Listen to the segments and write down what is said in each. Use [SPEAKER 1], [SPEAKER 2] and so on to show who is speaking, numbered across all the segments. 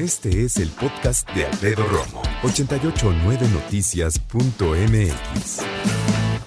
[SPEAKER 1] Este es el podcast de Alfredo Romo, 889noticias.mx.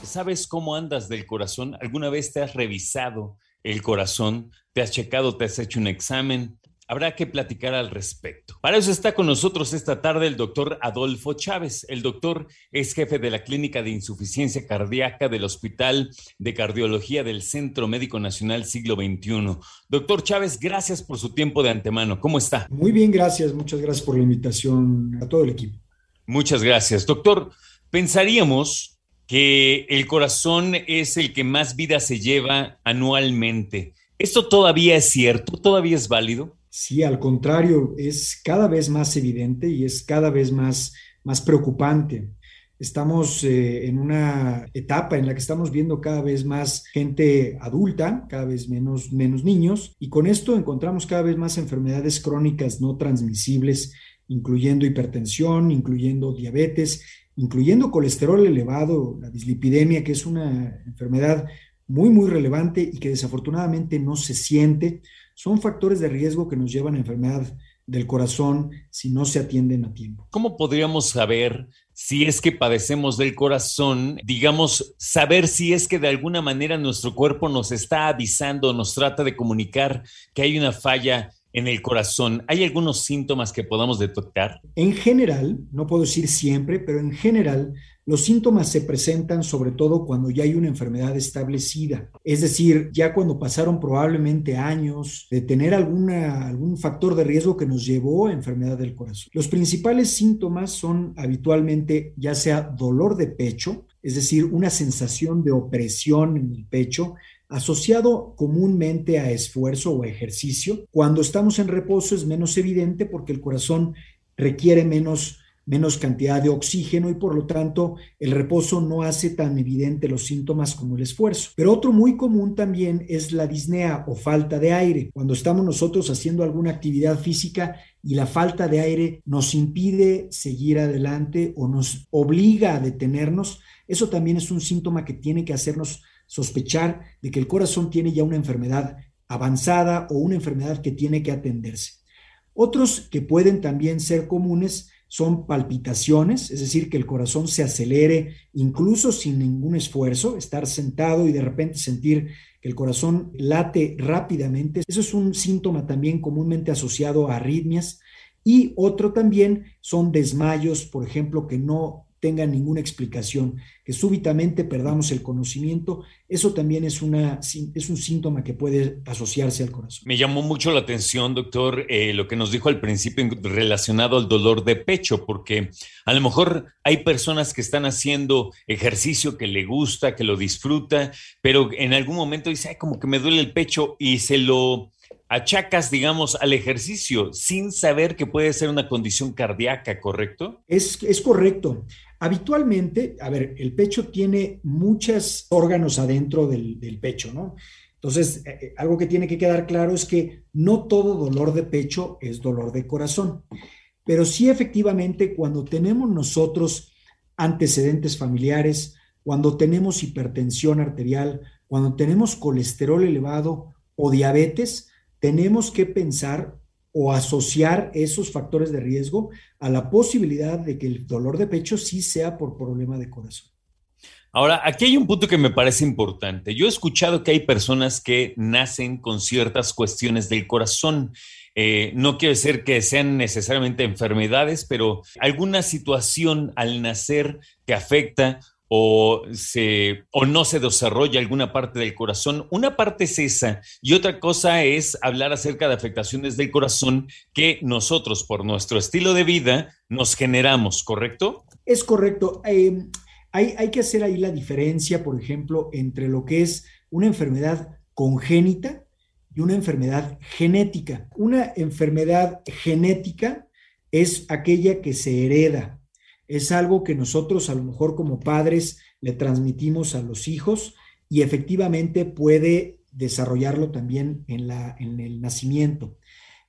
[SPEAKER 2] ¿Sabes cómo andas del corazón? ¿Alguna vez te has revisado el corazón? ¿Te has checado? ¿Te has hecho un examen? Habrá que platicar al respecto. Para eso está con nosotros esta tarde el doctor Adolfo Chávez. El doctor es jefe de la Clínica de Insuficiencia Cardíaca del Hospital de Cardiología del Centro Médico Nacional Siglo XXI. Doctor Chávez, gracias por su tiempo de antemano. ¿Cómo está?
[SPEAKER 3] Muy bien, gracias. Muchas gracias por la invitación a todo el equipo.
[SPEAKER 2] Muchas gracias. Doctor, pensaríamos que el corazón es el que más vida se lleva anualmente. ¿Esto todavía es cierto? ¿Todavía es válido?
[SPEAKER 3] Sí, al contrario, es cada vez más evidente y es cada vez más, más preocupante. Estamos eh, en una etapa en la que estamos viendo cada vez más gente adulta, cada vez menos, menos niños, y con esto encontramos cada vez más enfermedades crónicas no transmisibles, incluyendo hipertensión, incluyendo diabetes, incluyendo colesterol elevado, la dislipidemia, que es una enfermedad muy, muy relevante y que desafortunadamente no se siente son factores de riesgo que nos llevan a enfermedad del corazón si no se atienden a tiempo.
[SPEAKER 2] ¿Cómo podríamos saber si es que padecemos del corazón? Digamos, saber si es que de alguna manera nuestro cuerpo nos está avisando, nos trata de comunicar que hay una falla en el corazón. ¿Hay algunos síntomas que podamos detectar?
[SPEAKER 3] En general, no puedo decir siempre, pero en general los síntomas se presentan sobre todo cuando ya hay una enfermedad establecida, es decir, ya cuando pasaron probablemente años de tener alguna, algún factor de riesgo que nos llevó a enfermedad del corazón. Los principales síntomas son habitualmente ya sea dolor de pecho, es decir, una sensación de opresión en el pecho, asociado comúnmente a esfuerzo o ejercicio. Cuando estamos en reposo es menos evidente porque el corazón requiere menos menos cantidad de oxígeno y por lo tanto el reposo no hace tan evidente los síntomas como el esfuerzo. Pero otro muy común también es la disnea o falta de aire. Cuando estamos nosotros haciendo alguna actividad física y la falta de aire nos impide seguir adelante o nos obliga a detenernos, eso también es un síntoma que tiene que hacernos sospechar de que el corazón tiene ya una enfermedad avanzada o una enfermedad que tiene que atenderse. Otros que pueden también ser comunes son palpitaciones, es decir, que el corazón se acelere incluso sin ningún esfuerzo, estar sentado y de repente sentir que el corazón late rápidamente. Eso es un síntoma también comúnmente asociado a arritmias. Y otro también son desmayos, por ejemplo, que no tenga ninguna explicación, que súbitamente perdamos el conocimiento, eso también es, una, es un síntoma que puede asociarse al corazón.
[SPEAKER 2] Me llamó mucho la atención, doctor, eh, lo que nos dijo al principio relacionado al dolor de pecho, porque a lo mejor hay personas que están haciendo ejercicio que le gusta, que lo disfruta, pero en algún momento dice, Ay, como que me duele el pecho y se lo achacas, digamos, al ejercicio sin saber que puede ser una condición cardíaca, ¿correcto?
[SPEAKER 3] Es, es correcto. Habitualmente, a ver, el pecho tiene muchos órganos adentro del, pecho, ¿no? Entonces, eh, eh, algo que tiene que quedar claro es que no todo dolor de pecho es dolor de corazón, pero sí efectivamente cuando tenemos nosotros antecedentes familiares, cuando tenemos hipertensión arterial, cuando tenemos colesterol elevado o diabetes, tenemos que pensar o asociar esos factores de riesgo a la posibilidad de que el dolor de pecho sí sea por problema de corazón.
[SPEAKER 2] Ahora, aquí hay un punto que me parece importante. Yo he escuchado que hay personas que nacen con ciertas cuestiones del corazón. Eh, no quiere decir que sean necesariamente enfermedades, pero alguna situación al nacer que afecta o, se, o no se desarrolla alguna parte del corazón. Una parte es esa y otra cosa es hablar acerca de afectaciones del corazón que nosotros, por nuestro estilo de vida, nos generamos, ¿correcto?
[SPEAKER 3] Es correcto. Eh, hay, hay que hacer ahí la diferencia, por ejemplo, entre lo que es una enfermedad congénita y una enfermedad genética. Una enfermedad genética es aquella que se hereda, es algo que nosotros a lo mejor como padres le transmitimos a los hijos y efectivamente puede desarrollarlo también en, la, en el nacimiento.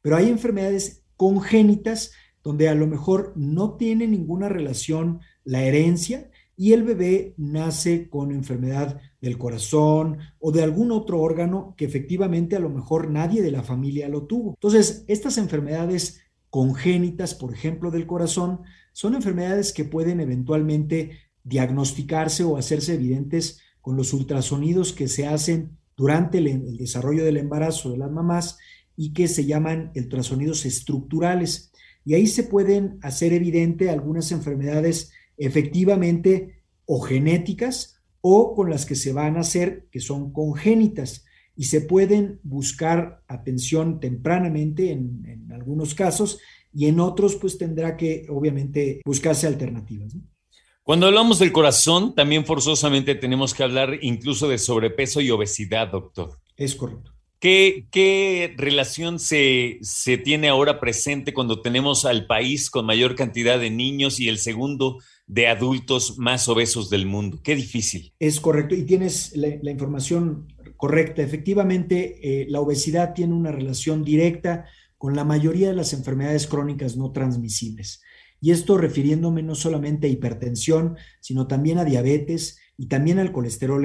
[SPEAKER 3] Pero hay enfermedades congénitas donde a lo mejor no tiene ninguna relación la herencia y el bebé nace con enfermedad del corazón o de algún otro órgano que efectivamente a lo mejor nadie de la familia lo tuvo. Entonces, estas enfermedades congénitas, por ejemplo, del corazón, son enfermedades que pueden eventualmente diagnosticarse o hacerse evidentes con los ultrasonidos que se hacen durante el, desarrollo del embarazo de las mamás y que se llaman ultrasonidos estructurales. Y ahí se pueden hacer evidente algunas enfermedades efectivamente o genéticas o con las que se van a hacer que son congénitas y se pueden buscar atención tempranamente en, algunos casos y en otros pues tendrá que obviamente buscarse alternativas.
[SPEAKER 2] Cuando hablamos del corazón, también forzosamente tenemos que hablar incluso de sobrepeso y obesidad, doctor.
[SPEAKER 3] Es correcto.
[SPEAKER 2] ¿Qué, qué relación se, se, tiene ahora presente cuando tenemos al país con mayor cantidad de niños y el segundo de adultos más obesos del mundo? Qué difícil.
[SPEAKER 3] Es correcto y tienes la, la información correcta. Efectivamente, eh, la obesidad tiene una relación directa con la mayoría de las enfermedades crónicas no transmisibles. Y esto refiriéndome no solamente a hipertensión, sino también a diabetes y también al colesterol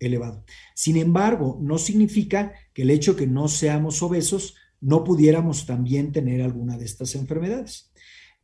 [SPEAKER 3] elevado. Sin embargo, no significa que el hecho que no seamos obesos no pudiéramos también tener alguna de estas enfermedades.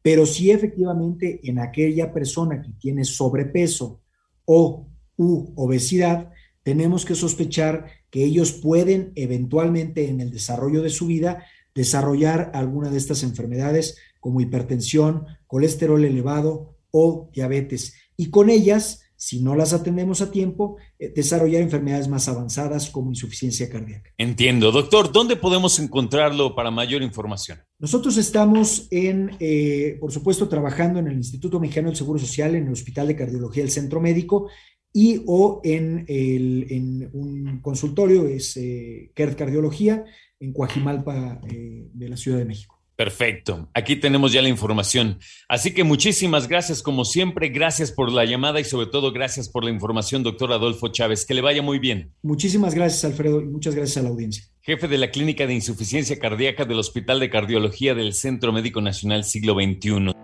[SPEAKER 3] Pero sí efectivamente en aquella persona que tiene sobrepeso o u obesidad, tenemos que sospechar que ellos pueden eventualmente en el desarrollo de su vida desarrollar alguna de estas enfermedades como hipertensión, colesterol elevado o diabetes. Y con ellas, si no las atendemos a tiempo, eh, desarrollar enfermedades más avanzadas como insuficiencia cardíaca.
[SPEAKER 2] Entiendo. Doctor, ¿dónde podemos encontrarlo para mayor información?
[SPEAKER 3] Nosotros estamos en, eh, por supuesto, trabajando en el Instituto Mexicano del Seguro Social, en el Hospital de Cardiología del Centro Médico y o en, el, en un consultorio, es eh, Cardiología, en Coajimalpa eh, de la Ciudad de México.
[SPEAKER 2] Perfecto, aquí tenemos ya la información. Así que muchísimas gracias como siempre, gracias por la llamada y sobre todo gracias por la información, doctor Adolfo Chávez. Que le vaya muy bien.
[SPEAKER 3] Muchísimas gracias, Alfredo, y muchas gracias a la audiencia.
[SPEAKER 2] Jefe de la Clínica de Insuficiencia Cardíaca del Hospital de Cardiología del Centro Médico Nacional Siglo XXI.